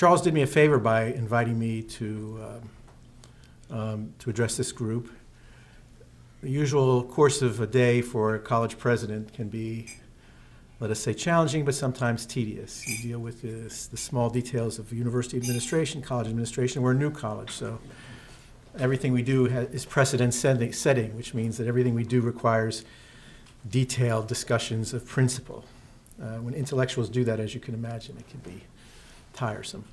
Charles did me a favor by inviting me to, um, um, to address this group. The usual course of a day for a college president can be, let us say, challenging, but sometimes tedious. You deal with this, the small details of university administration, college administration. We're a new college, so everything we do is precedent setting, which means that everything we do requires detailed discussions of principle. Uh, when intellectuals do that, as you can imagine, it can be tiresome.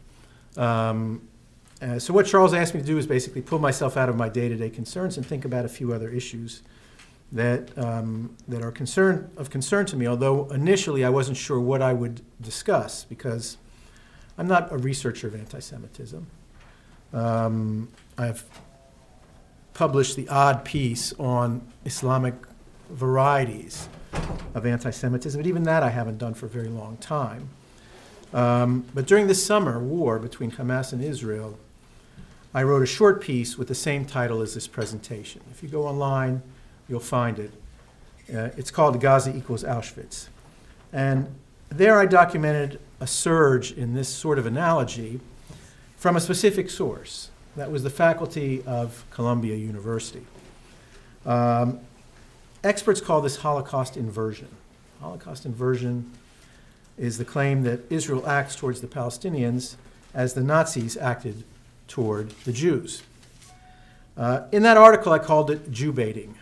Um, uh, so what Charles asked me to do is basically pull myself out of my day-to-day concerns and think about a few other issues that um, that are concern of concern to me. Although initially I wasn't sure what I would discuss because I'm not a researcher of anti-Semitism. Um, I've published the odd piece on Islamic varieties of anti-Semitism, but even that I haven't done for a very long time. Um, but during the summer war between Hamas and Israel, I wrote a short piece with the same title as this presentation. If you go online, you'll find it. Uh, it's called Gaza equals Auschwitz. And there I documented a surge in this sort of analogy from a specific source. That was the faculty of Columbia University. Um, experts call this Holocaust inversion. Holocaust inversion is the claim that Israel acts towards the Palestinians as the Nazis acted toward the Jews. Uh, in that article, I called it Jew baiting.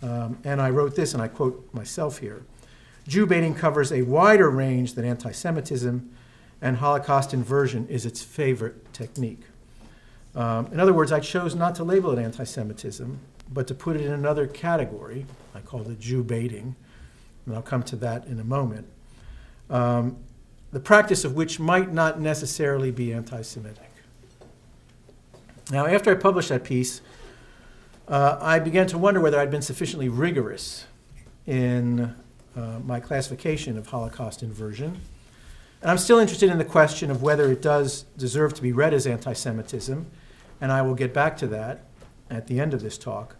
Um, and I wrote this, and I quote myself here Jew baiting covers a wider range than anti Semitism, and Holocaust inversion is its favorite technique. Um, in other words, I chose not to label it anti Semitism, but to put it in another category. I called it Jew baiting, and I'll come to that in a moment. Um, the practice of which might not necessarily be anti Semitic. Now, after I published that piece, uh, I began to wonder whether I'd been sufficiently rigorous in uh, my classification of Holocaust inversion. And I'm still interested in the question of whether it does deserve to be read as anti Semitism, and I will get back to that at the end of this talk.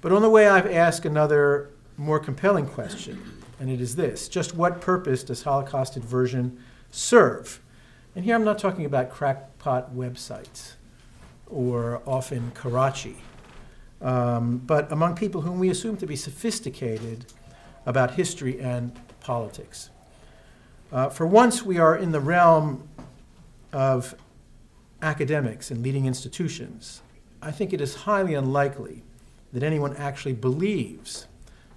But on the way, I've asked another more compelling question, and it is this just what purpose does Holocaust inversion serve? And here I'm not talking about crackpot websites or often Karachi, um, but among people whom we assume to be sophisticated about history and politics. Uh, for once, we are in the realm of academics and leading institutions. I think it is highly unlikely that anyone actually believes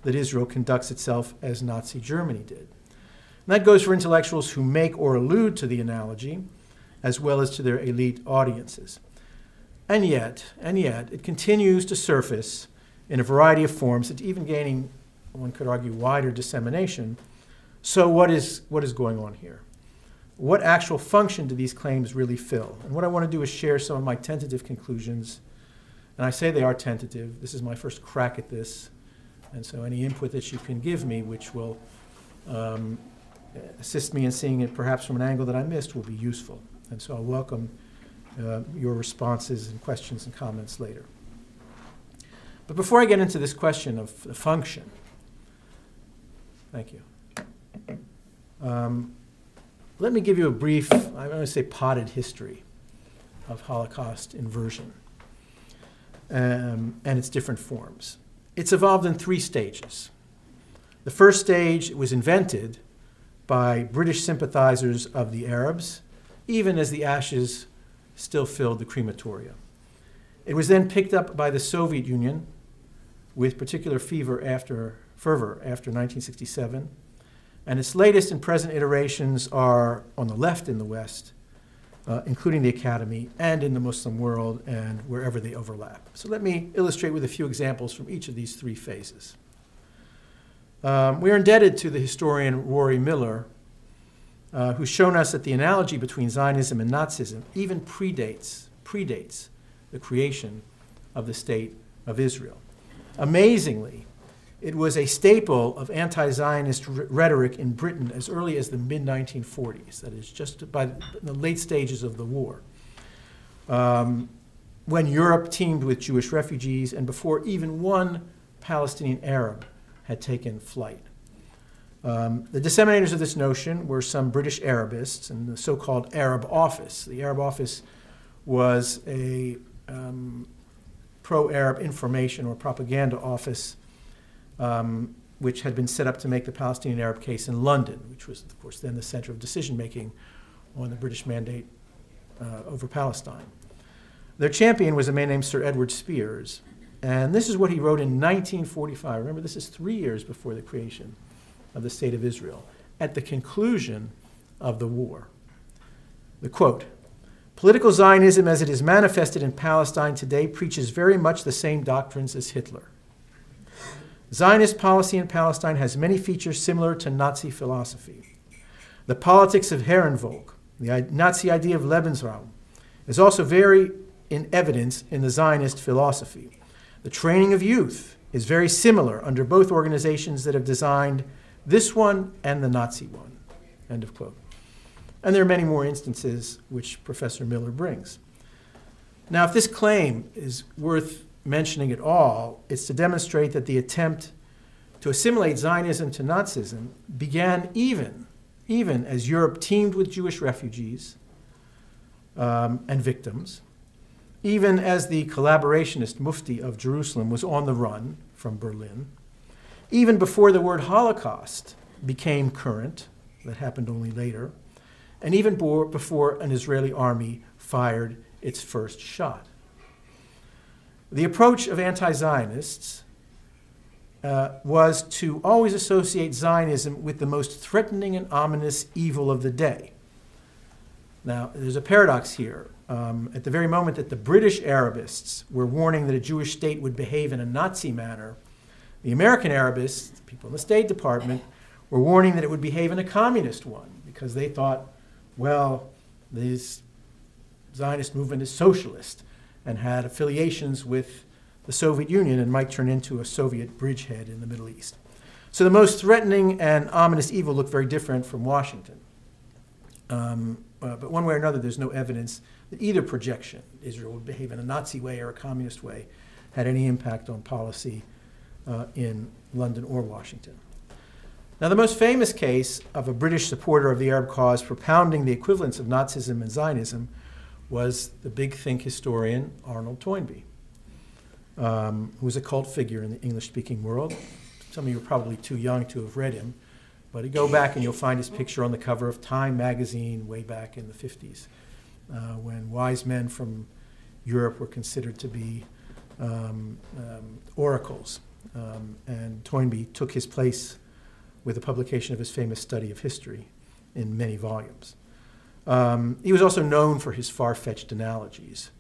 that Israel conducts itself as Nazi Germany did. And that goes for intellectuals who make or allude to the analogy, as well as to their elite audiences. And yet, and yet, it continues to surface in a variety of forms, it's even gaining, one could argue, wider dissemination. So, what is, what is going on here? What actual function do these claims really fill? And what I want to do is share some of my tentative conclusions. And I say they are tentative. This is my first crack at this. And so, any input that you can give me, which will um, assist me in seeing it perhaps from an angle that I missed, will be useful. And so, I'll welcome uh, your responses and questions and comments later. But before I get into this question of the function, thank you. Um, let me give you a brief, I'm going to say potted history of Holocaust inversion um, and its different forms. It's evolved in three stages. The first stage was invented by British sympathizers of the Arabs, even as the ashes still filled the crematoria. It was then picked up by the Soviet Union with particular fever after, fervor after 1967, and its latest and present iterations are on the left in the West, uh, including the Academy, and in the Muslim world and wherever they overlap. So let me illustrate with a few examples from each of these three phases. Um, we are indebted to the historian Rory Miller uh, who's shown us that the analogy between Zionism and Nazism even predates, predates the creation of the state of Israel. Amazingly, it was a staple of anti Zionist rhetoric in Britain as early as the mid 1940s, that is, just by the late stages of the war. Um, when Europe teemed with Jewish refugees and before even one Palestinian Arab had taken flight. Um, the disseminators of this notion were some British Arabists and the so called Arab Office. The Arab Office was a um, pro Arab information or propaganda office um, which had been set up to make the Palestinian Arab case in London, which was, of course, then the center of decision making on the British mandate uh, over Palestine. Their champion was a man named Sir Edward Spears, and this is what he wrote in 1945. Remember, this is three years before the creation of the State of Israel, at the conclusion of the war. The quote Political Zionism, as it is manifested in Palestine today, preaches very much the same doctrines as Hitler. Zionist policy in Palestine has many features similar to Nazi philosophy. The politics of Herrenvolk, the Nazi idea of Lebensraum, is also very in evidence in the Zionist philosophy. The training of youth is very similar under both organizations that have designed this one and the Nazi one. End of quote. And there are many more instances which Professor Miller brings. Now, if this claim is worth mentioning at all, it's to demonstrate that the attempt to assimilate Zionism to Nazism began even, even as Europe teemed with Jewish refugees um, and victims, even as the collaborationist Mufti of Jerusalem was on the run from Berlin, even before the word Holocaust became current, that happened only later, and even before an Israeli army fired its first shot. The approach of anti Zionists uh, was to always associate Zionism with the most threatening and ominous evil of the day. Now, there's a paradox here. Um, at the very moment that the British Arabists were warning that a Jewish state would behave in a Nazi manner, the American Arabists, people in the State Department, were warning that it would behave in a communist one because they thought, well, this Zionist movement is socialist and had affiliations with the Soviet Union and might turn into a Soviet bridgehead in the Middle East. So the most threatening and ominous evil looked very different from Washington. Um, uh, but one way or another, there's no evidence that either projection, Israel would behave in a Nazi way or a communist way, had any impact on policy uh, in London or Washington. Now, the most famous case of a British supporter of the Arab cause propounding the equivalence of Nazism and Zionism was the big think historian Arnold Toynbee, um, who was a cult figure in the English speaking world. Some of you are probably too young to have read him, but you go back and you'll find his picture on the cover of Time magazine way back in the 50s, uh, when wise men from Europe were considered to be um, um, oracles. Um, and Toynbee took his place with the publication of his famous study of history in many volumes. Um, he was also known for his far fetched analogies.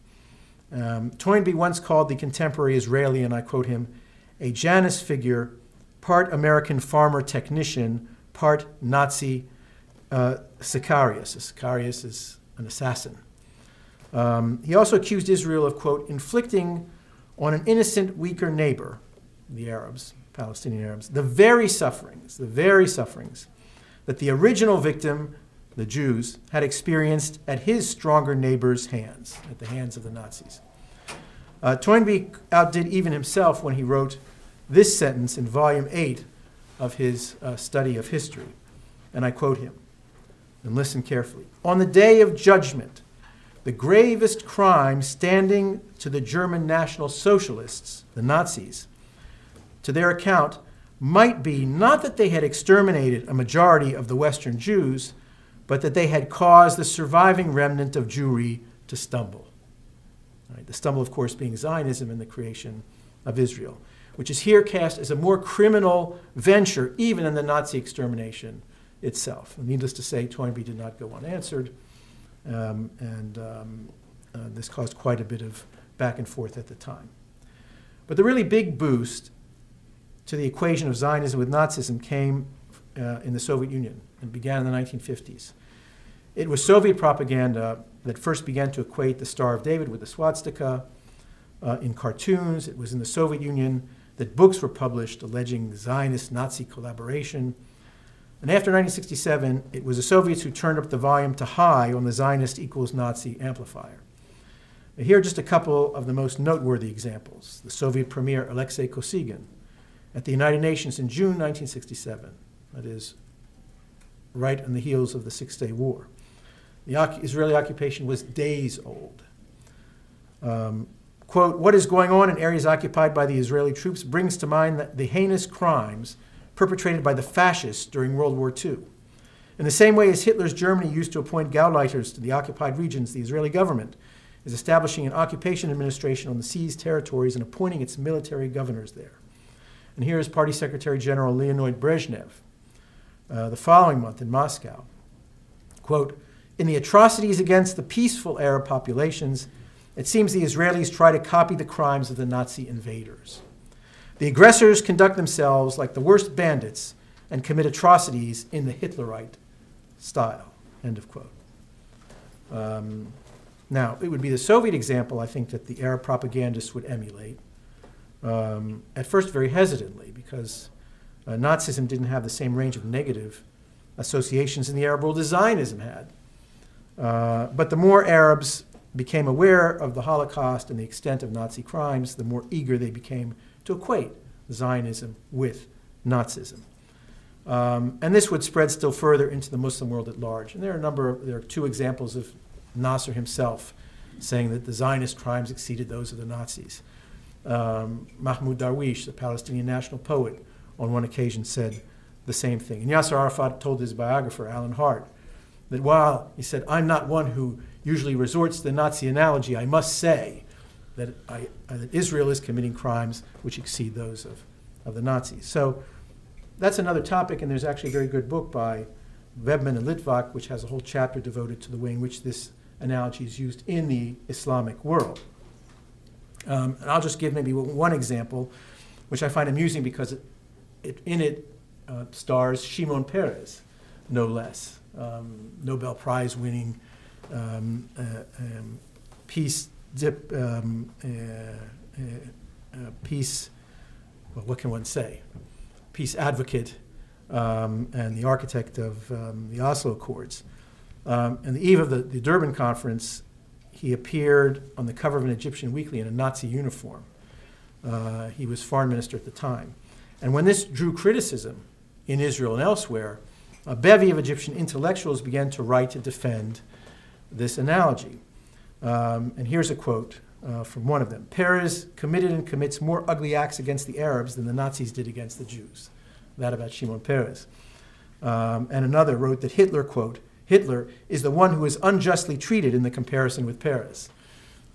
Um, Toynbee once called the contemporary Israeli, and I quote him, a Janus figure, part American farmer technician, part Nazi uh, Sicarius. A Sicarius is an assassin. Um, he also accused Israel of, quote, inflicting on an innocent, weaker neighbor, the Arabs, Palestinian Arabs, the very sufferings, the very sufferings that the original victim the Jews, had experienced at his stronger neighbor's hands, at the hands of the Nazis. Uh, Toynbee outdid even himself when he wrote this sentence in volume 8 of his uh, study of history. And I quote him, and listen carefully. On the day of judgment, the gravest crime standing to the German National Socialists, the Nazis, to their account, might be not that they had exterminated a majority of the Western Jews, but that they had caused the surviving remnant of Jewry to stumble. Right, the stumble, of course, being Zionism and the creation of Israel, which is here cast as a more criminal venture even than the Nazi extermination itself. Needless to say, Toynbee did not go unanswered, um, and um, uh, this caused quite a bit of back and forth at the time. But the really big boost to the equation of Zionism with Nazism came uh, in the Soviet Union and began in the 1950s. It was Soviet propaganda that first began to equate the Star of David with the swastika uh, in cartoons. It was in the Soviet Union that books were published alleging Zionist Nazi collaboration. And after 1967, it was the Soviets who turned up the volume to high on the Zionist equals Nazi amplifier. Here are just a couple of the most noteworthy examples. The Soviet premier Alexei Kosygin at the United Nations in June 1967 that is, right on the heels of the Six Day War. The Israeli occupation was days old. Um, quote, what is going on in areas occupied by the Israeli troops brings to mind the heinous crimes perpetrated by the fascists during World War II. In the same way as Hitler's Germany used to appoint Gauleiters to the occupied regions, the Israeli government is establishing an occupation administration on the seized territories and appointing its military governors there. And here is Party Secretary General Leonid Brezhnev uh, the following month in Moscow. Quote, in the atrocities against the peaceful Arab populations, it seems the Israelis try to copy the crimes of the Nazi invaders. The aggressors conduct themselves like the worst bandits and commit atrocities in the Hitlerite style. End of quote. Um, now, it would be the Soviet example, I think, that the Arab propagandists would emulate, um, at first very hesitantly, because uh, Nazism didn't have the same range of negative associations in the Arab world as Zionism had. Uh, but the more Arabs became aware of the Holocaust and the extent of Nazi crimes, the more eager they became to equate Zionism with Nazism. Um, and this would spread still further into the Muslim world at large. And there are a number of, there are two examples of Nasser himself saying that the Zionist crimes exceeded those of the Nazis. Um, Mahmoud Darwish, the Palestinian national poet, on one occasion said the same thing. And Yasser Arafat told his biographer, Alan Hart, that while he said, I'm not one who usually resorts to the Nazi analogy, I must say that, I, that Israel is committing crimes which exceed those of, of the Nazis. So that's another topic, and there's actually a very good book by Webman and Litvak, which has a whole chapter devoted to the way in which this analogy is used in the Islamic world. Um, and I'll just give maybe one example, which I find amusing because it, it, in it uh, stars Shimon Peres, no less, um, Nobel Prize winning um, uh, um, peace dip, um, uh, uh, uh, peace. Well, what can one say? Peace advocate um, and the architect of um, the Oslo Accords. Um, and the eve of the, the Durban conference, he appeared on the cover of an Egyptian weekly in a Nazi uniform. Uh, he was foreign minister at the time. And when this drew criticism in Israel and elsewhere, a bevy of Egyptian intellectuals began to write to defend this analogy. Um, and here's a quote uh, from one of them Peres committed and commits more ugly acts against the Arabs than the Nazis did against the Jews. That about Shimon Peres. Um, and another wrote that Hitler, quote, Hitler is the one who is unjustly treated in the comparison with Peres.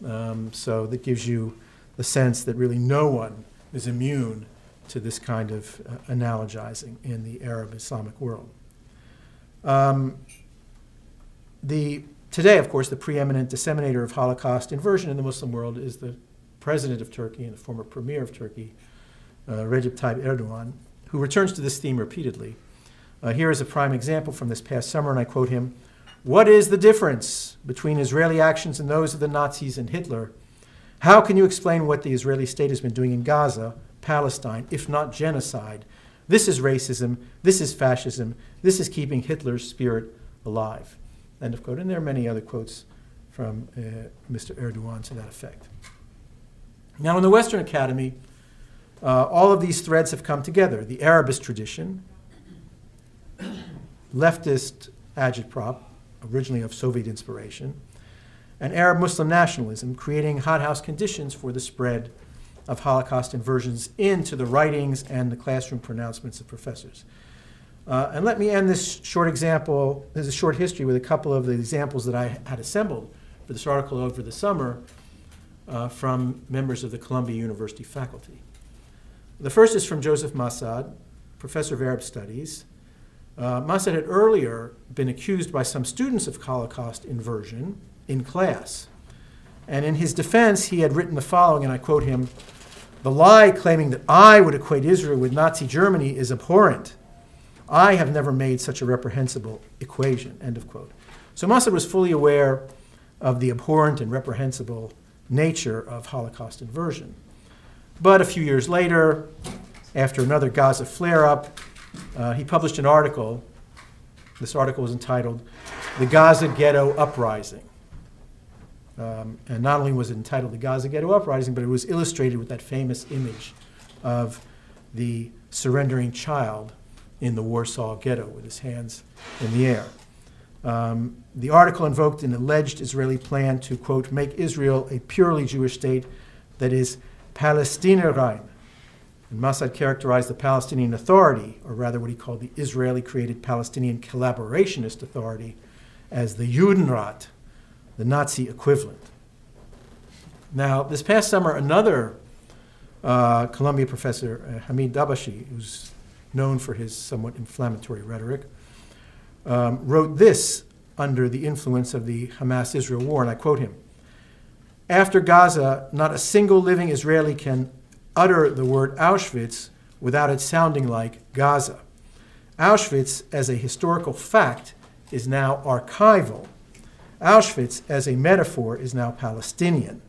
Um, so that gives you the sense that really no one is immune to this kind of uh, analogizing in the Arab Islamic world. Um, the, today, of course, the preeminent disseminator of Holocaust inversion in the Muslim world is the president of Turkey and the former premier of Turkey, uh, Recep Tayyip Erdogan, who returns to this theme repeatedly. Uh, here is a prime example from this past summer, and I quote him What is the difference between Israeli actions and those of the Nazis and Hitler? How can you explain what the Israeli state has been doing in Gaza, Palestine, if not genocide? This is racism. This is fascism. This is keeping Hitler's spirit alive. End of quote. And there are many other quotes from uh, Mr. Erdogan to that effect. Now, in the Western Academy, uh, all of these threads have come together the Arabist tradition, leftist agitprop, originally of Soviet inspiration, and Arab Muslim nationalism, creating hothouse conditions for the spread of Holocaust inversions into the writings and the classroom pronouncements of professors. Uh, and let me end this short example, there's a short history with a couple of the examples that I had assembled for this article over the summer uh, from members of the Columbia University faculty. The first is from Joseph Massad, professor of Arab Studies, uh, Massad had earlier been accused by some students of Holocaust inversion in class. And in his defense, he had written the following, and I quote him The lie claiming that I would equate Israel with Nazi Germany is abhorrent. I have never made such a reprehensible equation. End of quote. So Massad was fully aware of the abhorrent and reprehensible nature of Holocaust inversion. But a few years later, after another Gaza flare up, uh, he published an article. This article was entitled The Gaza Ghetto Uprising. Um, and not only was it entitled The Gaza Ghetto Uprising, but it was illustrated with that famous image of the surrendering child in the Warsaw Ghetto with his hands in the air. Um, the article invoked an alleged Israeli plan to, quote, make Israel a purely Jewish state that is Palästinierrein. And Massad characterized the Palestinian Authority, or rather what he called the Israeli created Palestinian Collaborationist Authority, as the Judenrat, the Nazi equivalent. Now, this past summer, another uh, Columbia professor, uh, Hamid Dabashi, who's known for his somewhat inflammatory rhetoric, um, wrote this under the influence of the Hamas Israel war, and I quote him After Gaza, not a single living Israeli can utter the word Auschwitz without it sounding like Gaza. Auschwitz, as a historical fact, is now archival. Auschwitz, as a metaphor, is now Palestinian.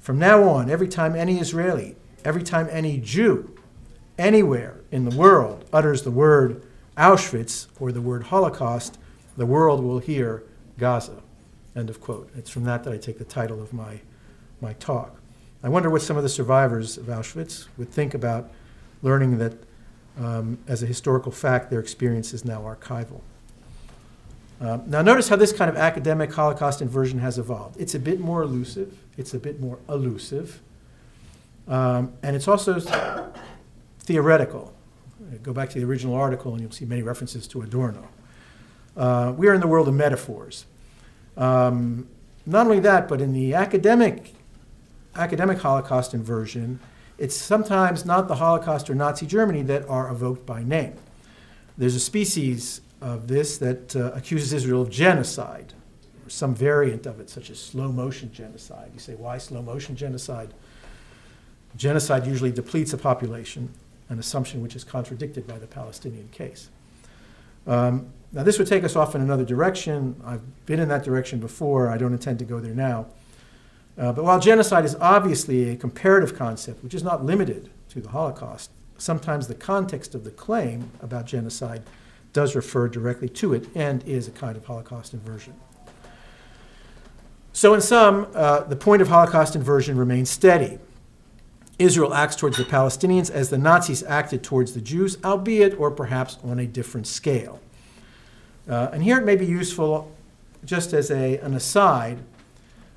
From now on, every time any Israeli, every time any Jew, anywhere in the world utters the word Auschwitz or the word Holocaust, the world will hear Gaza. End of quote. It's from that that I take the title of my, my talk. I wonder what some of the survivors of Auschwitz would think about learning that, um, as a historical fact, their experience is now archival. Uh, now, notice how this kind of academic Holocaust inversion has evolved. It's a bit more elusive, it's a bit more elusive, um, and it's also theoretical. Go back to the original article, and you'll see many references to Adorno. Uh, we are in the world of metaphors. Um, not only that, but in the academic, academic Holocaust inversion, it's sometimes not the Holocaust or Nazi Germany that are evoked by name. There's a species of this that uh, accuses Israel of genocide, or some variant of it, such as slow motion genocide. You say, why slow motion genocide? Genocide usually depletes a population, an assumption which is contradicted by the Palestinian case. Um, now, this would take us off in another direction. I've been in that direction before. I don't intend to go there now. Uh, but while genocide is obviously a comparative concept, which is not limited to the Holocaust, sometimes the context of the claim about genocide does refer directly to it and is a kind of Holocaust inversion. So, in sum, uh, the point of Holocaust inversion remains steady. Israel acts towards the Palestinians as the Nazis acted towards the Jews, albeit or perhaps on a different scale. Uh, and here it may be useful, just as a, an aside,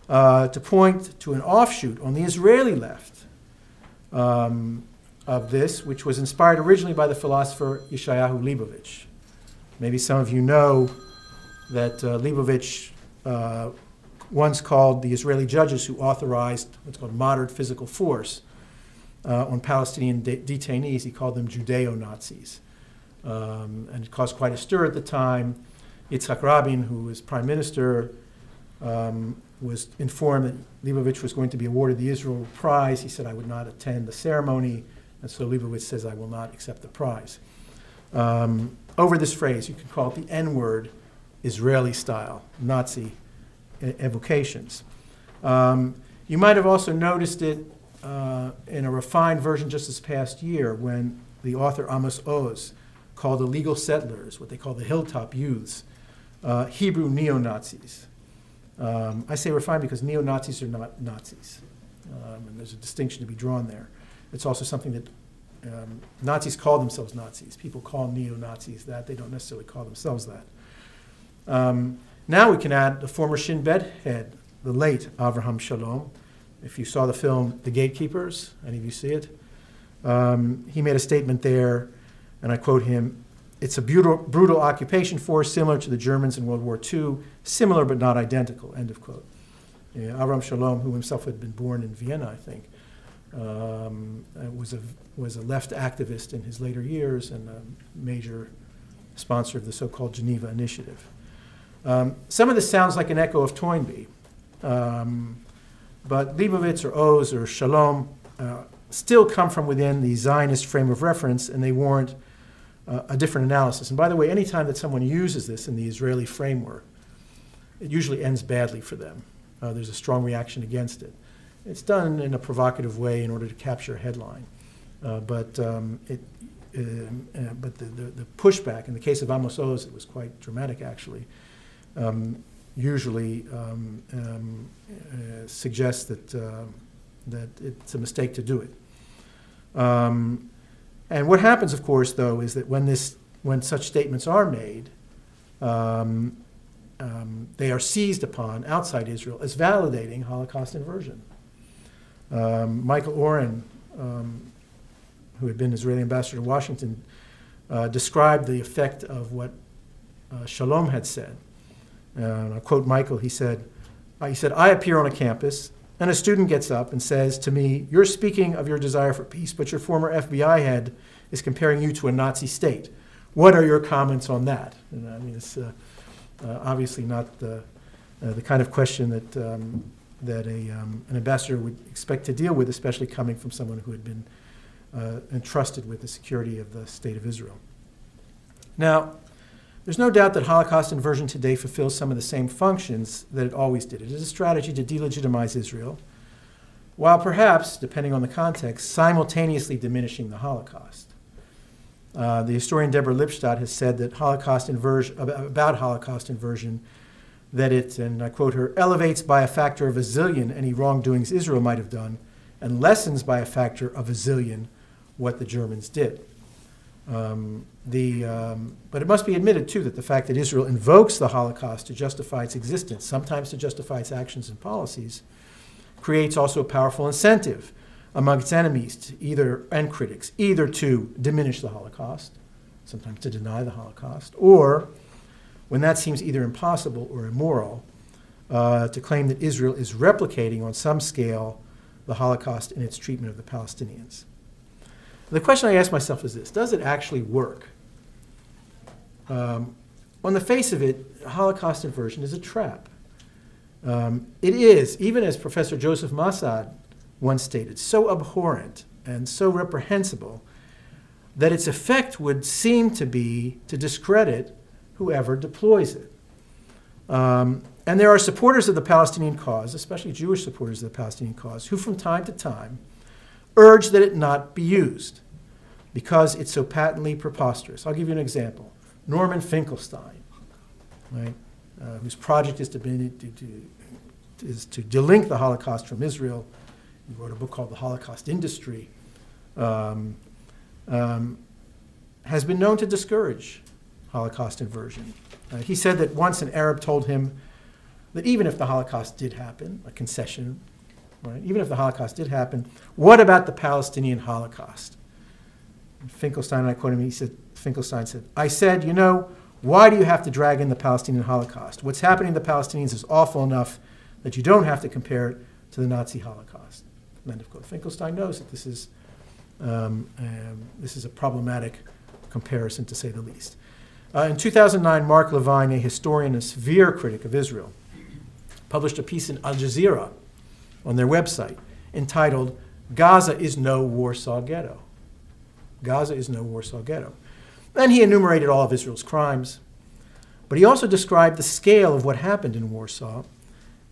uh, to point to an offshoot on the Israeli left um, of this, which was inspired originally by the philosopher Yeshayahu Leibowitz. Maybe some of you know that uh, uh, once called the Israeli judges who authorized what's called moderate physical force uh, on Palestinian de- detainees, he called them Judeo Nazis. Um, and it caused quite a stir at the time. Yitzhak Rabin, who was prime minister, um, was informed that Leibowitz was going to be awarded the Israel Prize. He said, I would not attend the ceremony. And so Leibowitz says, I will not accept the prize. Um, over this phrase. You can call it the N word, Israeli style, Nazi evocations. Um, you might have also noticed it uh, in a refined version just this past year when the author Amos Oz called the legal settlers, what they call the hilltop youths, uh, Hebrew neo Nazis. Um, I say refined because neo Nazis are not Nazis, um, and there's a distinction to be drawn there. It's also something that um, Nazis call themselves Nazis. People call neo Nazis that. They don't necessarily call themselves that. Um, now we can add the former Shin Bet head, the late Avraham Shalom. If you saw the film The Gatekeepers, any of you see it? Um, he made a statement there, and I quote him It's a brutal, brutal occupation force similar to the Germans in World War II, similar but not identical, end of quote. Yeah, Shalom, who himself had been born in Vienna, I think, um, was, a, was a left activist in his later years and a major sponsor of the so called Geneva Initiative. Um, some of this sounds like an echo of Toynbee, um, but Leibowitz or Oz or Shalom uh, still come from within the Zionist frame of reference and they warrant uh, a different analysis. And by the way, anytime that someone uses this in the Israeli framework, it usually ends badly for them. Uh, there's a strong reaction against it. It's done in a provocative way in order to capture a headline. Uh, but um, it, uh, uh, but the, the, the, pushback, in the case of Amos Oz, it was quite dramatic actually, um, usually um, um uh, suggests that, uh, that it's a mistake to do it. Um, and what happens, of course, though, is that when this when such statements are made, um, um, they are seized upon outside Israel as validating Holocaust inversion. Um, Michael Oren, um, who had been Israeli ambassador to Washington, uh, described the effect of what uh, Shalom had said. I quote Michael, he said, uh, he said, I appear on a campus and a student gets up and says to me, You're speaking of your desire for peace, but your former FBI head is comparing you to a Nazi state. What are your comments on that? And I mean, it's uh, uh, obviously not the, the kind of question that, um, that a, um, an ambassador would expect to deal with, especially coming from someone who had been uh, entrusted with the security of the state of Israel. Now, there's no doubt that Holocaust inversion today fulfills some of the same functions that it always did. It is a strategy to delegitimize Israel, while perhaps, depending on the context, simultaneously diminishing the Holocaust. Uh, the historian Deborah Lipstadt has said that Holocaust inversion, about Holocaust inversion that it, and I quote her, elevates by a factor of a zillion any wrongdoings Israel might have done, and lessens by a factor of a zillion what the Germans did. Um, the, um, but it must be admitted, too, that the fact that Israel invokes the Holocaust to justify its existence, sometimes to justify its actions and policies, creates also a powerful incentive among its enemies either, and critics, either to diminish the Holocaust, sometimes to deny the Holocaust, or, when that seems either impossible or immoral, uh, to claim that Israel is replicating on some scale the Holocaust in its treatment of the Palestinians. The question I ask myself is this Does it actually work? Um, on the face of it, Holocaust inversion is a trap. Um, it is, even as Professor Joseph Massad once stated, so abhorrent and so reprehensible that its effect would seem to be to discredit whoever deploys it. Um, and there are supporters of the Palestinian cause, especially Jewish supporters of the Palestinian cause, who from time to time urge that it not be used because it's so patently preposterous. I'll give you an example. Norman Finkelstein, right, uh, whose project is to, be, to, to, is to delink the Holocaust from Israel. He wrote a book called The Holocaust Industry. Um, um, has been known to discourage Holocaust inversion. Uh, he said that once an Arab told him that even if the Holocaust did happen, a concession, right, even if the Holocaust did happen, what about the Palestinian Holocaust? Finkelstein, I quote him, he said, Finkelstein said, I said, you know, why do you have to drag in the Palestinian Holocaust? What's happening to the Palestinians is awful enough that you don't have to compare it to the Nazi Holocaust. End of. Finkelstein knows that this is, um, um, this is a problematic comparison, to say the least. Uh, in 2009, Mark LeVine, a historian and severe critic of Israel, published a piece in Al Jazeera on their website entitled, Gaza is no Warsaw Ghetto. Gaza is no Warsaw Ghetto. And he enumerated all of Israel's crimes. But he also described the scale of what happened in Warsaw,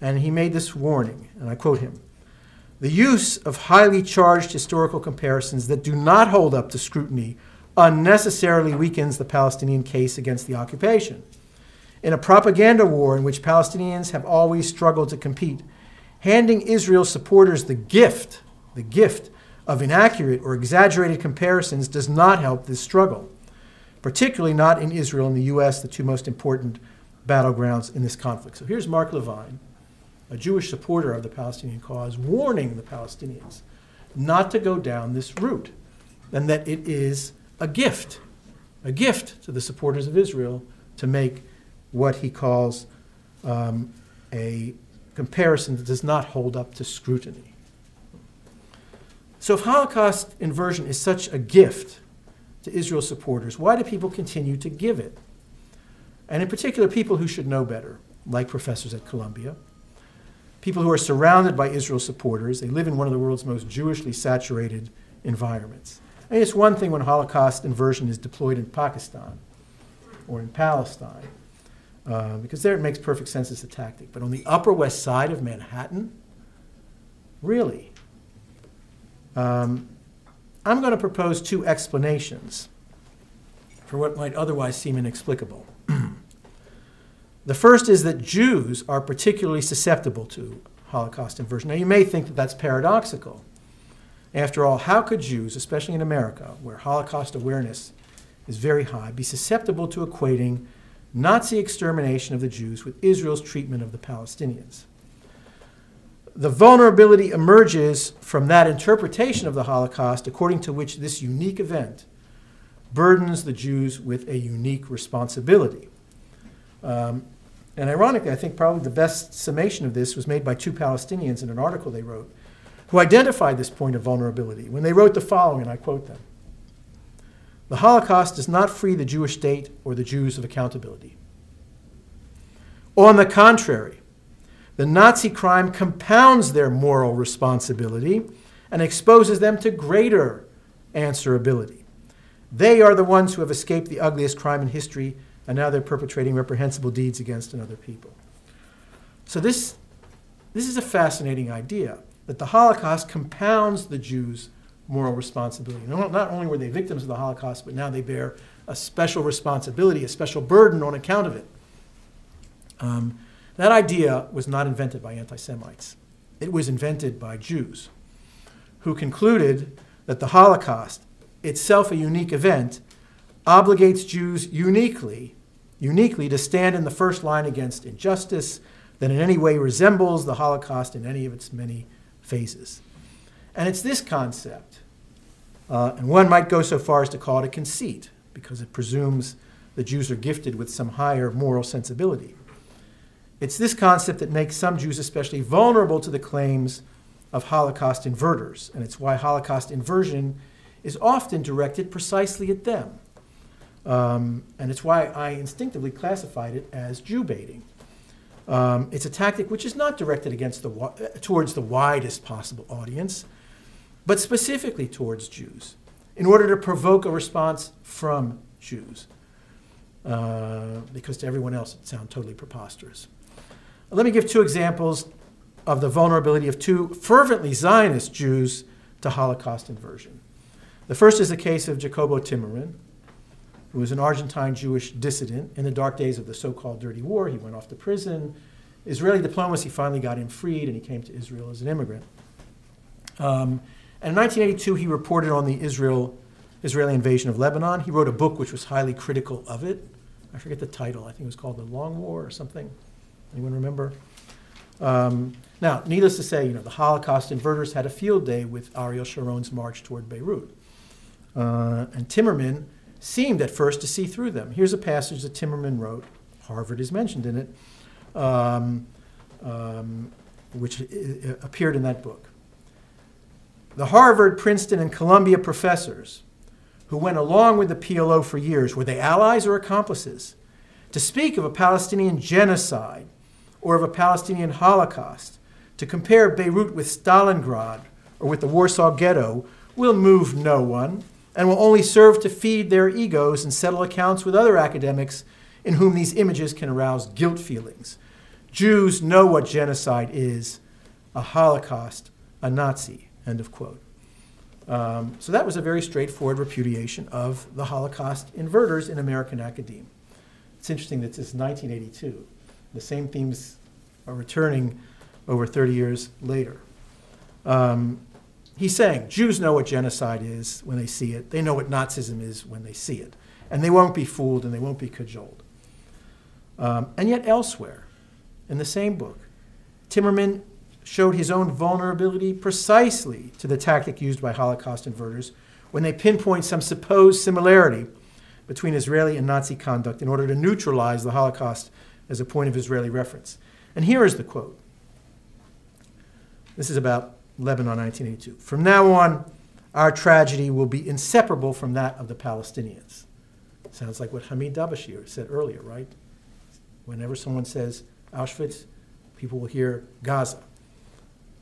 and he made this warning, and I quote him The use of highly charged historical comparisons that do not hold up to scrutiny unnecessarily weakens the Palestinian case against the occupation. In a propaganda war in which Palestinians have always struggled to compete, handing Israel supporters the gift, the gift of inaccurate or exaggerated comparisons does not help this struggle, particularly not in Israel and the U.S., the two most important battlegrounds in this conflict. So here's Mark LeVine, a Jewish supporter of the Palestinian cause, warning the Palestinians not to go down this route, and that it is a gift, a gift to the supporters of Israel to make what he calls um, a comparison that does not hold up to scrutiny. So, if Holocaust inversion is such a gift to Israel supporters, why do people continue to give it? And in particular, people who should know better, like professors at Columbia, people who are surrounded by Israel supporters. They live in one of the world's most Jewishly saturated environments. I mean, it's one thing when Holocaust inversion is deployed in Pakistan or in Palestine, uh, because there it makes perfect sense as a tactic. But on the Upper West Side of Manhattan, really? Um, I'm going to propose two explanations for what might otherwise seem inexplicable. the first is that Jews are particularly susceptible to Holocaust inversion. Now, you may think that that's paradoxical. After all, how could Jews, especially in America, where Holocaust awareness is very high, be susceptible to equating Nazi extermination of the Jews with Israel's treatment of the Palestinians. The vulnerability emerges from that interpretation of the Holocaust according to which this unique event burdens the Jews with a unique responsibility. Um, and ironically, I think probably the best summation of this was made by two Palestinians in an article they wrote, who identified this point of vulnerability when they wrote the following, and I quote them The Holocaust does not free the Jewish state or the Jews of accountability. On the contrary, the Nazi crime compounds their moral responsibility and exposes them to greater answerability. They are the ones who have escaped the ugliest crime in history, and now they're perpetrating reprehensible deeds against another people. So, this, this is a fascinating idea that the Holocaust compounds the Jews' moral responsibility. Not only were they victims of the Holocaust, but now they bear a special responsibility, a special burden on account of it. Um, that idea was not invented by anti Semites, it was invented by Jews who concluded that the Holocaust, itself a unique event, obligates Jews uniquely, uniquely to stand in the first line against injustice that in any way resembles the Holocaust in any of its many phases. And it's this concept, uh, and one might go so far as to call it a conceit, because it presumes the Jews are gifted with some higher moral sensibility. It's this concept that makes some Jews especially vulnerable to the claims of Holocaust inverters, and it's why Holocaust inversion is often directed precisely at them. Um, and it's why I instinctively classified it as Jew baiting. Um, it's a tactic which is not directed against the, towards the widest possible audience, but specifically towards Jews, in order to provoke a response from Jews, uh, because to everyone else it sounds totally preposterous. Let me give two examples of the vulnerability of two fervently Zionist Jews to Holocaust inversion. The first is the case of Jacobo Timmerman, who was an Argentine Jewish dissident in the dark days of the so called Dirty War. He went off to prison. Israeli diplomacy finally got him freed, and he came to Israel as an immigrant. Um, and in 1982, he reported on the Israel, Israeli invasion of Lebanon. He wrote a book which was highly critical of it. I forget the title. I think it was called The Long War or something. Anyone remember? Um, now, needless to say, you know, the Holocaust inverters had a field day with Ariel Sharon's march toward Beirut. Uh, and Timerman seemed at first to see through them. Here's a passage that Timerman wrote, Harvard is mentioned in it, um, um, which appeared in that book. The Harvard, Princeton, and Columbia professors who went along with the PLO for years, were they allies or accomplices? To speak of a Palestinian genocide or of a Palestinian Holocaust, to compare Beirut with Stalingrad or with the Warsaw Ghetto will move no one and will only serve to feed their egos and settle accounts with other academics in whom these images can arouse guilt feelings. Jews know what genocide is a Holocaust, a Nazi. End of quote. Um, so that was a very straightforward repudiation of the Holocaust inverters in American academia. It's interesting that this is 1982. The same themes are returning over 30 years later. Um, he's saying Jews know what genocide is when they see it. They know what Nazism is when they see it. And they won't be fooled and they won't be cajoled. Um, and yet, elsewhere, in the same book, Timerman showed his own vulnerability precisely to the tactic used by Holocaust inverters when they pinpoint some supposed similarity between Israeli and Nazi conduct in order to neutralize the Holocaust as a point of Israeli reference. And here is the quote. This is about Lebanon 1982. From now on, our tragedy will be inseparable from that of the Palestinians. Sounds like what Hamid Dabashir said earlier, right? Whenever someone says Auschwitz, people will hear Gaza.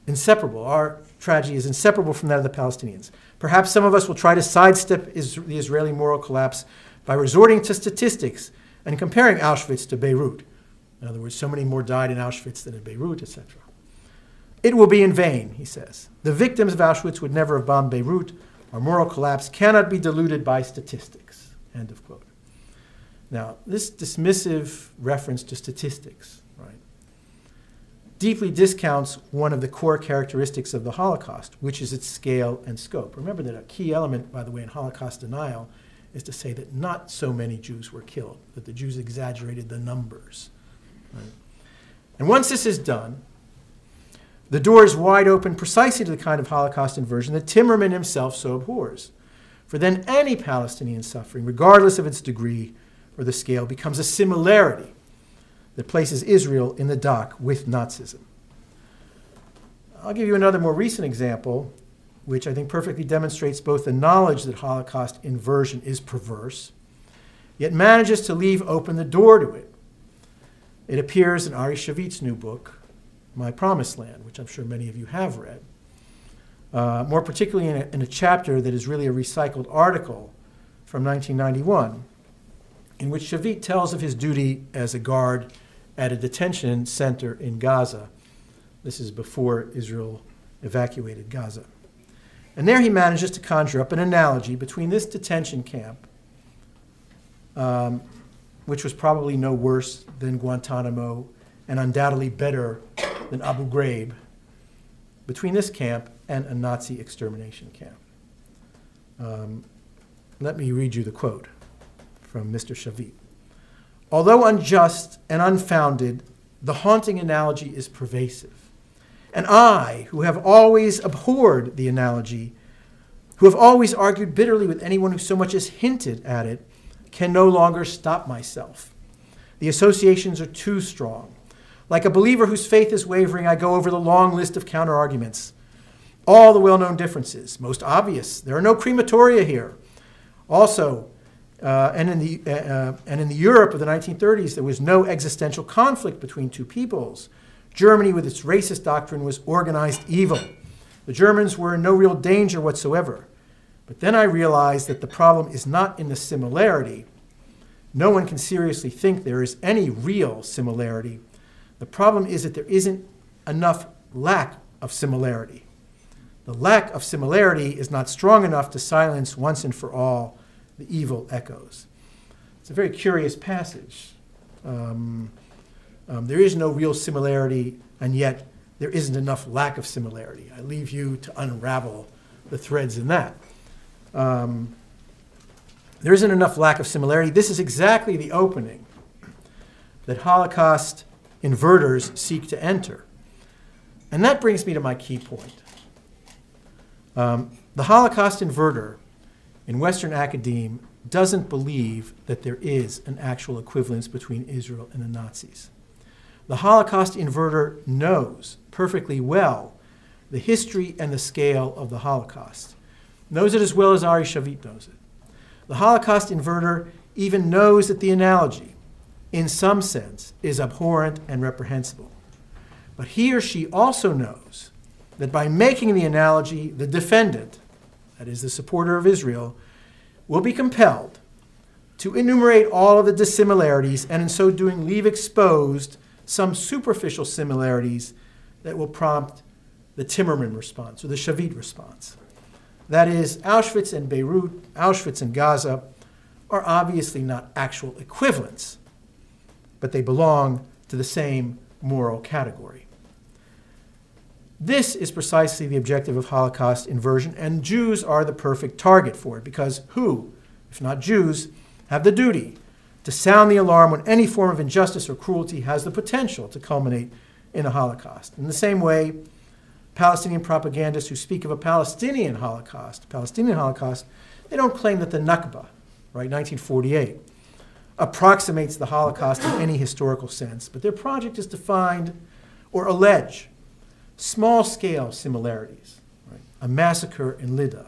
Inseparable. Our tragedy is inseparable from that of the Palestinians. Perhaps some of us will try to sidestep is the Israeli moral collapse by resorting to statistics and comparing Auschwitz to Beirut. In other words, so many more died in Auschwitz than in Beirut, etc. It will be in vain, he says. The victims of Auschwitz would never have bombed Beirut. Our moral collapse cannot be diluted by statistics. End of quote. Now, this dismissive reference to statistics, right, deeply discounts one of the core characteristics of the Holocaust, which is its scale and scope. Remember that a key element, by the way, in Holocaust denial is to say that not so many Jews were killed, that the Jews exaggerated the numbers. Right? And once this is done, the door is wide open precisely to the kind of Holocaust inversion that Timerman himself so abhors. For then any Palestinian suffering, regardless of its degree or the scale, becomes a similarity that places Israel in the dock with Nazism. I'll give you another more recent example, which I think perfectly demonstrates both the knowledge that Holocaust inversion is perverse, yet manages to leave open the door to it. It appears in Ari Shavit's new book, My Promised Land, which I'm sure many of you have read. Uh, more particularly in a, in a chapter that is really a recycled article from 1991, in which Shavit tells of his duty as a guard at a detention center in Gaza. This is before Israel evacuated Gaza. And there he manages to conjure up an analogy between this detention camp, um, which was probably no worse than Guantanamo and undoubtedly better than Abu Ghraib, between this camp and a Nazi extermination camp. Um, let me read you the quote from Mr. Shavit. Although unjust and unfounded, the haunting analogy is pervasive. And I, who have always abhorred the analogy, who have always argued bitterly with anyone who so much as hinted at it, can no longer stop myself. The associations are too strong. Like a believer whose faith is wavering, I go over the long list of counterarguments. All the well known differences, most obvious. There are no crematoria here. Also, uh, and, in the, uh, uh and in the Europe of the 1930s, there was no existential conflict between two peoples. Germany, with its racist doctrine, was organized evil. The Germans were in no real danger whatsoever. But then I realized that the problem is not in the similarity. No one can seriously think there is any real similarity. The problem is that there isn't enough lack of similarity. The lack of similarity is not strong enough to silence once and for all the evil echoes. It's a very curious passage. Um, um, there is no real similarity, and yet there isn't enough lack of similarity. I leave you to unravel the threads in that. Um, there isn't enough lack of similarity. This is exactly the opening that Holocaust inverters seek to enter. And that brings me to my key point. Um, the Holocaust inverter in Western academe doesn't believe that there is an actual equivalence between Israel and the Nazis. The Holocaust inverter knows perfectly well the history and the scale of the Holocaust, knows it as well as Ari Shavit knows it. The Holocaust inverter even knows that the analogy, in some sense, is abhorrent and reprehensible. But he or she also knows that by making the analogy, the defendant, that is, the supporter of Israel, will be compelled to enumerate all of the dissimilarities and in so doing leave exposed some superficial similarities that will prompt the Timerman response or the Shavit response. That is, Auschwitz and Beirut, Auschwitz and Gaza are obviously not actual equivalents, but they belong to the same moral category. This is precisely the objective of Holocaust inversion, and Jews are the perfect target for it because who, if not Jews, have the duty to sound the alarm when any form of injustice or cruelty has the potential to culminate in a Holocaust. In the same way, Palestinian propagandists who speak of a Palestinian Holocaust, Palestinian Holocaust, they don't claim that the Nakba, right, 1948, approximates the Holocaust in any historical sense, but their project is to find or allege small scale similarities. Right? A massacre in Lydda,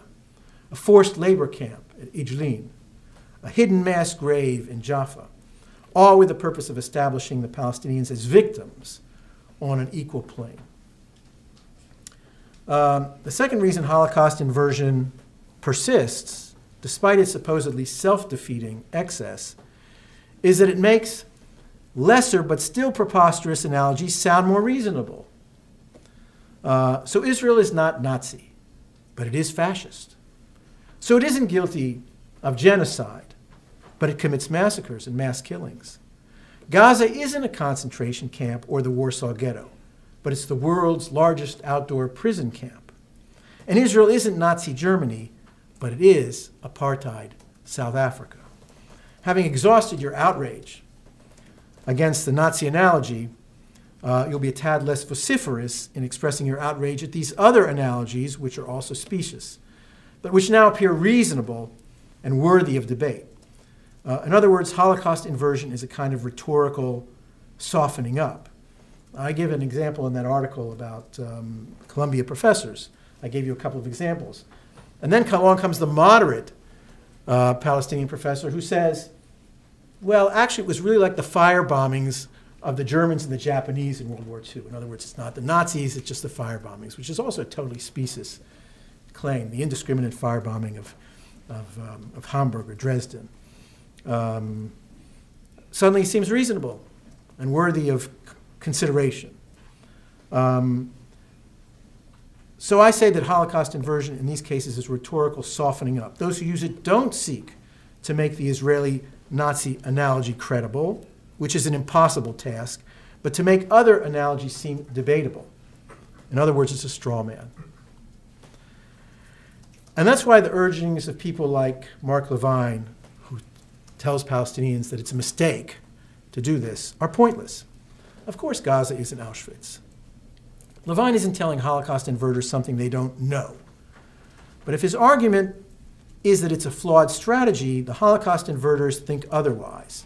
a forced labor camp at Ijlin, a hidden mass grave in Jaffa, all with the purpose of establishing the Palestinians as victims on an equal plane. Um, the second reason Holocaust inversion persists, despite its supposedly self defeating excess, is that it makes lesser but still preposterous analogies sound more reasonable. Uh, so Israel is not Nazi, but it is fascist. So it isn't guilty of genocide, but it commits massacres and mass killings. Gaza isn't a concentration camp or the Warsaw Ghetto, but it's the world's largest outdoor prison camp. And Israel isn't Nazi Germany, but it is apartheid South Africa. Having exhausted your outrage against the Nazi analogy, uh, you'll be a tad less vociferous in expressing your outrage at these other analogies, which are also specious, but which now appear reasonable and worthy of debate. Uh, in other words, Holocaust inversion is a kind of rhetorical softening up. I give an example in that article about um, Columbia professors. I gave you a couple of examples. And then along comes the moderate uh, Palestinian professor who says, well, actually, it was really like the fire bombings of the Germans and the Japanese in World War II. In other words, it's not the Nazis, it's just the fire bombings, which is also a totally specious claim, the indiscriminate firebombing of, of, um, of Hamburg or Dresden. Um, suddenly seems reasonable and worthy of consideration. Um, so I say that Holocaust inversion in these cases is rhetorical softening up. Those who use it don't seek to make the Israeli Nazi analogy credible, which is an impossible task, but to make other analogies seem debatable. In other words, it's a straw man. And that's why the urgings of people like Mark LeVine, who tells Palestinians that it's a mistake to do this, are pointless. Of course, Gaza isn't Auschwitz. LeVine isn't telling Holocaust inverters something they don't know. But if his argument is that it's a flawed strategy, the Holocaust inverters think otherwise,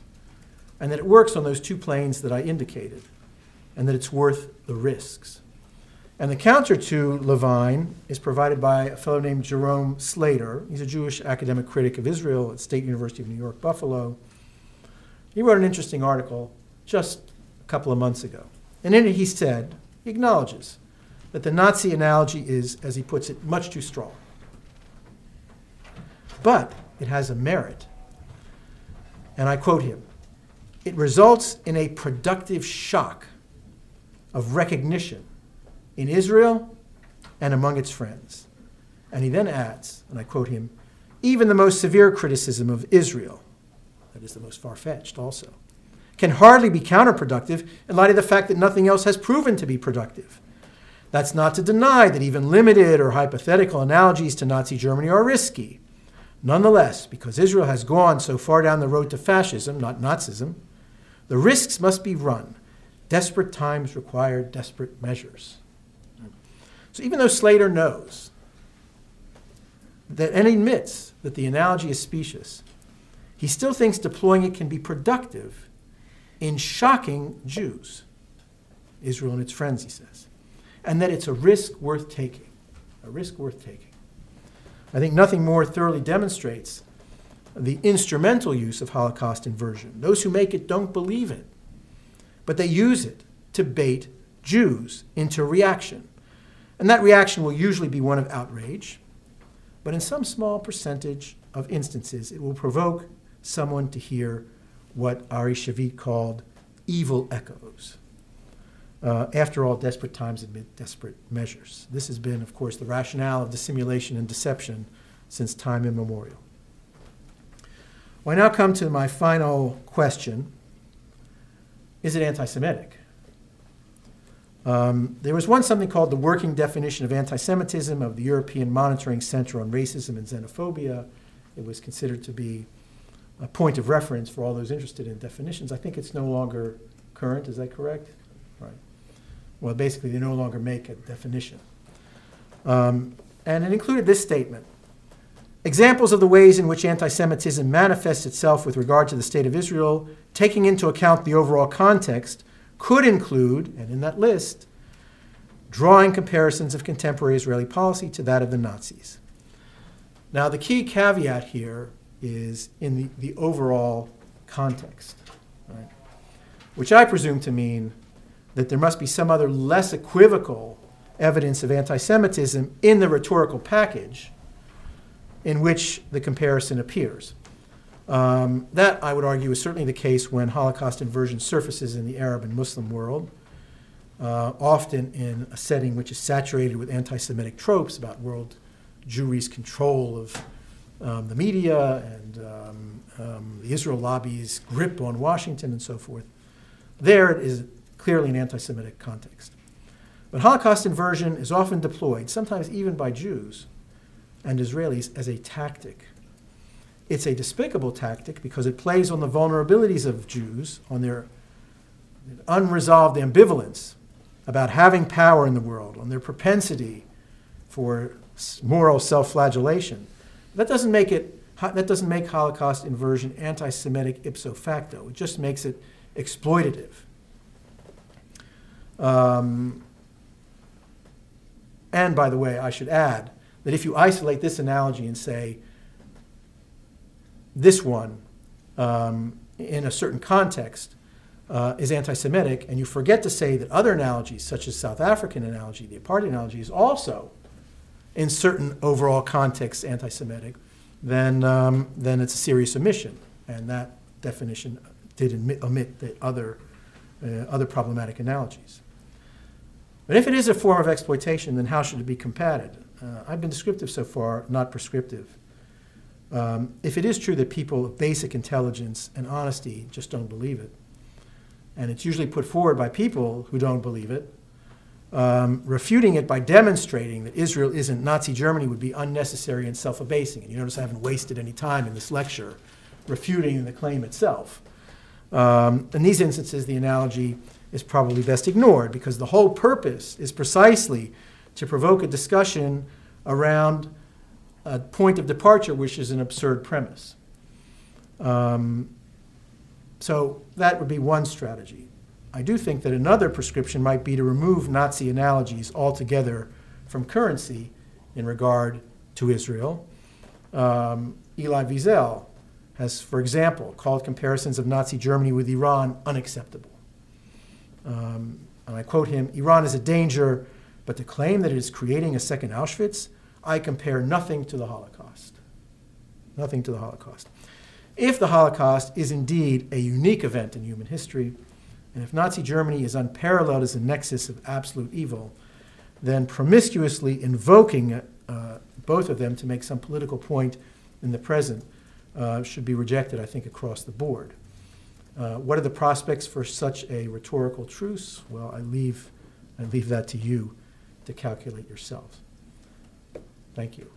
and that it works on those two planes that I indicated, and that it's worth the risks. And the counter to LeVine is provided by a fellow named Jerome Slater. He's a Jewish academic critic of Israel at State University of New York, Buffalo. He wrote an interesting article just a couple of months ago. And in it, he said, he acknowledges that the Nazi analogy is, as he puts it, much too strong. But it has a merit. And I quote him it results in a productive shock of recognition in Israel and among its friends. And he then adds, and I quote him, even the most severe criticism of Israel, that is the most far fetched also, can hardly be counterproductive in light of the fact that nothing else has proven to be productive. That's not to deny that even limited or hypothetical analogies to Nazi Germany are risky. Nonetheless, because Israel has gone so far down the road to fascism, not Nazism, the risks must be run. Desperate times require desperate measures. So even though Slater knows that and admits that the analogy is specious, he still thinks deploying it can be productive in shocking Jews, Israel and its friends, he says, and that it's a risk worth taking. A risk worth taking. I think nothing more thoroughly demonstrates the instrumental use of Holocaust inversion. Those who make it don't believe it, but they use it to bait Jews into reaction. And that reaction will usually be one of outrage, but in some small percentage of instances, it will provoke someone to hear what Ari Shavit called evil echoes. Uh, after all, desperate times admit desperate measures. This has been, of course, the rationale of dissimulation and deception since time immemorial. Well, I now come to my final question Is it anti Semitic? Um, there was once something called the Working Definition of Anti Semitism of the European Monitoring Center on Racism and Xenophobia. It was considered to be a point of reference for all those interested in definitions. I think it's no longer current, is that correct? Right. Well, basically, they no longer make a definition. Um, and it included this statement Examples of the ways in which anti Semitism manifests itself with regard to the State of Israel, taking into account the overall context, could include, and in that list, drawing comparisons of contemporary Israeli policy to that of the Nazis. Now, the key caveat here is in the, the overall context, right? which I presume to mean that there must be some other less equivocal evidence of anti Semitism in the rhetorical package in which the comparison appears. Um, that, I would argue, is certainly the case when Holocaust inversion surfaces in the Arab and Muslim world, uh, often in a setting which is saturated with anti Semitic tropes about world Jewry's control of um, the media and um, um, the Israel lobby's grip on Washington and so forth. There it is clearly an anti Semitic context. But Holocaust inversion is often deployed, sometimes even by Jews and Israelis, as a tactic It's a despicable tactic because it plays on the vulnerabilities of Jews, on their unresolved ambivalence about having power in the world, on their propensity for moral self-flagellation. That doesn't make it that doesn't make Holocaust inversion anti-Semitic ipso facto. It just makes it exploitative. Um, and by the way, I should add that if you isolate this analogy and say this one um, in a certain context uh, is anti-Semitic, and you forget to say that other analogies, such as South African analogy, the apartheid analogy, is also in certain overall contexts anti-Semitic, then um, then it's a serious omission, and that definition did omit, omit the other uh, other problematic analogies. But if it is a form of exploitation, then how should it be combated? Uh, I've been descriptive so far, not prescriptive. Um, if it is true that people of basic intelligence and honesty just don't believe it, and it's usually put forward by people who don't believe it, um, refuting it by demonstrating that Israel isn't Nazi Germany would be unnecessary and self abasing. And you notice I haven't wasted any time in this lecture refuting the claim itself. Um, in these instances, the analogy is probably best ignored because the whole purpose is precisely to provoke a discussion around a point of departure, which is an absurd premise. Um, so that would be one strategy. I do think that another prescription might be to remove Nazi analogies altogether from currency in regard to Israel. Um, Elie Wiesel has, for example, called comparisons of Nazi Germany with Iran unacceptable. Um, and I quote him Iran is a danger, but to claim that it is creating a second Auschwitz, I compare nothing to the Holocaust. Nothing to the Holocaust. If the Holocaust is indeed a unique event in human history, and if Nazi Germany is unparalleled as a nexus of absolute evil, then promiscuously invoking uh, both of them to make some political point in the present uh, should be rejected, I think, across the board. Uh, what are the prospects for such a rhetorical truce? Well, I leave, I leave that to you to calculate yourselves. Thank you.